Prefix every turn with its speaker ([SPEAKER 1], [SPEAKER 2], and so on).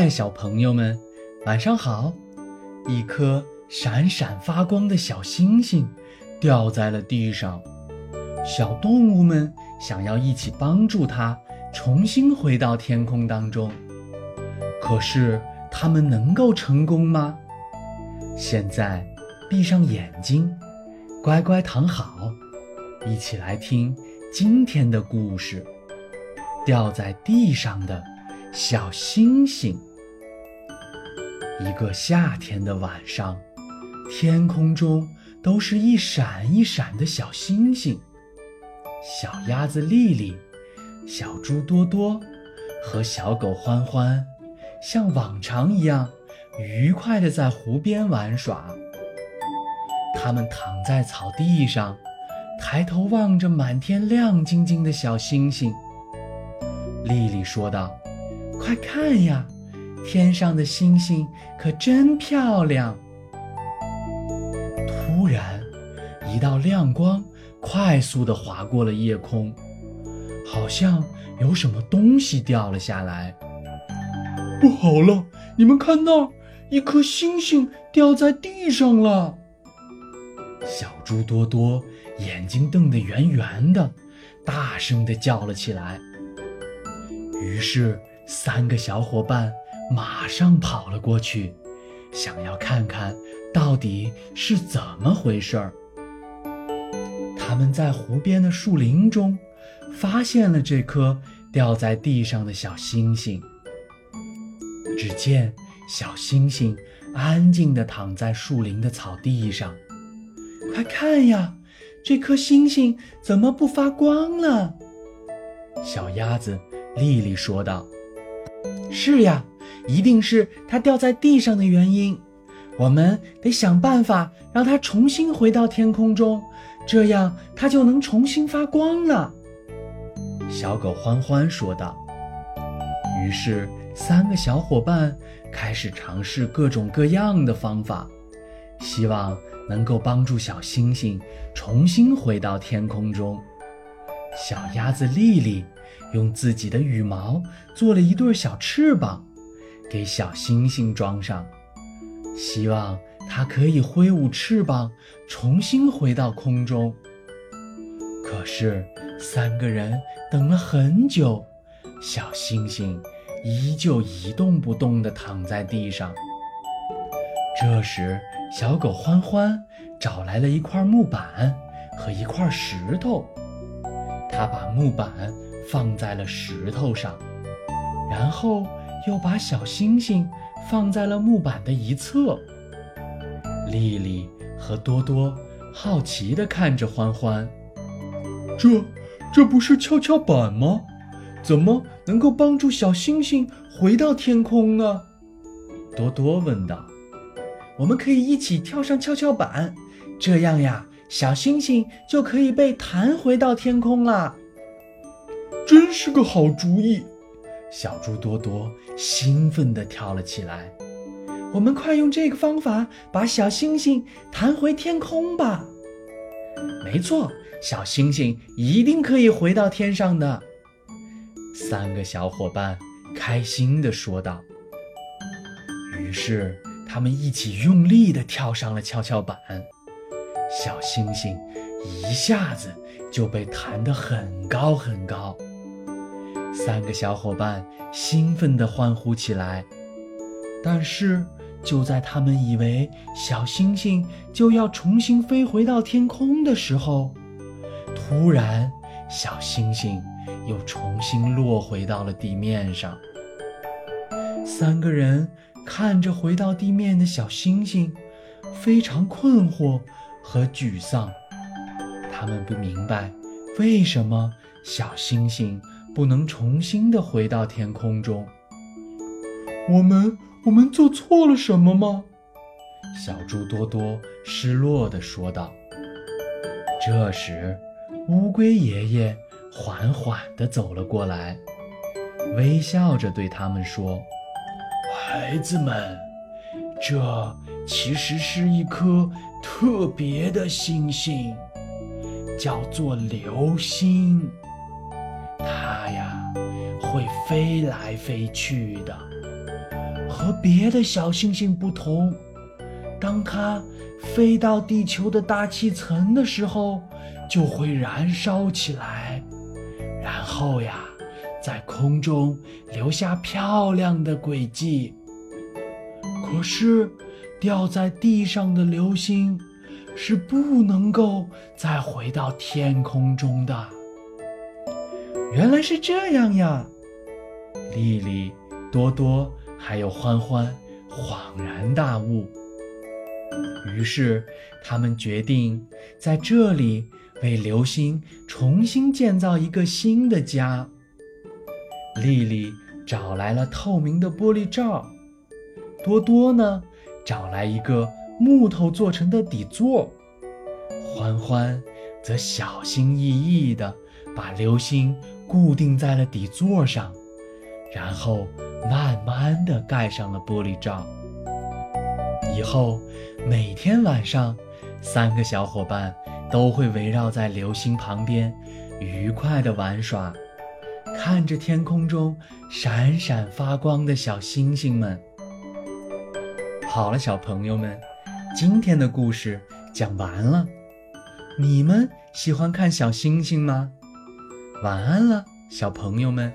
[SPEAKER 1] 嗨，小朋友们，晚上好！一颗闪闪发光的小星星掉在了地上，小动物们想要一起帮助它重新回到天空当中。可是，他们能够成功吗？现在，闭上眼睛，乖乖躺好，一起来听今天的故事：掉在地上的。小星星。一个夏天的晚上，天空中都是一闪一闪的小星星。小鸭子丽丽、小猪多多和小狗欢欢，像往常一样愉快地在湖边玩耍。他们躺在草地上，抬头望着满天亮晶晶的小星星。丽丽说道。快看呀，天上的星星可真漂亮！突然，一道亮光快速地划过了夜空，好像有什么东西掉了下来。
[SPEAKER 2] 不好了，你们看那儿，一颗星星掉在地上了！
[SPEAKER 1] 小猪多多眼睛瞪得圆圆的，大声地叫了起来。于是。三个小伙伴马上跑了过去，想要看看到底是怎么回事儿。他们在湖边的树林中发现了这颗掉在地上的小星星。只见小星星安静地躺在树林的草地上。快看呀，这颗星星怎么不发光了？小鸭子丽丽说道。是呀，一定是它掉在地上的原因。我们得想办法让它重新回到天空中，这样它就能重新发光了。小狗欢欢说道。于是，三个小伙伴开始尝试各种各样的方法，希望能够帮助小星星重新回到天空中。小鸭子丽丽。用自己的羽毛做了一对小翅膀，给小星星装上，希望它可以挥舞翅膀，重新回到空中。可是三个人等了很久，小星星依旧一动不动地躺在地上。这时，小狗欢欢找来了一块木板和一块石头，他把木板。放在了石头上，然后又把小星星放在了木板的一侧。丽丽和多多好奇地看着欢欢，
[SPEAKER 2] 这这不是跷跷板吗？怎么能够帮助小星星回到天空呢？
[SPEAKER 1] 多多问道。我们可以一起跳上跷跷板，这样呀，小星星就可以被弹回到天空了。
[SPEAKER 2] 真是个好主意！
[SPEAKER 1] 小猪多多兴奋地跳了起来。我们快用这个方法把小星星弹回天空吧！没错，小星星一定可以回到天上的。三个小伙伴开心地说道。于是，他们一起用力地跳上了跷跷板，小星星一下子就被弹得很高很高。三个小伙伴兴奋地欢呼起来，但是就在他们以为小星星就要重新飞回到天空的时候，突然，小星星又重新落回到了地面上。三个人看着回到地面的小星星，非常困惑和沮丧。他们不明白为什么小星星。不能重新的回到天空中。
[SPEAKER 2] 我们我们做错了什么吗？
[SPEAKER 1] 小猪多多失落的说道。这时，乌龟爷爷缓缓的走了过来，微笑着对他们说：“孩子们，这其实是一颗特别的星星，叫做流星。”它呀，会飞来飞去的，和别的小星星不同，当它飞到地球的大气层的时候，就会燃烧起来，然后呀，在空中留下漂亮的轨迹。可是，掉在地上的流星是不能够再回到天空中的。
[SPEAKER 2] 原来是这样呀！
[SPEAKER 1] 丽丽、多多还有欢欢恍然大悟。于是，他们决定在这里为流星重新建造一个新的家。丽丽找来了透明的玻璃罩，多多呢找来一个木头做成的底座，欢欢则小心翼翼地把流星固定在了底座上，然后慢慢地盖上了玻璃罩。以后每天晚上，三个小伙伴都会围绕在流星旁边，愉快地玩耍，看着天空中闪闪发光的小星星们。好了，小朋友们，今天的故事讲完了。你们喜欢看小星星吗？晚安了，小朋友们。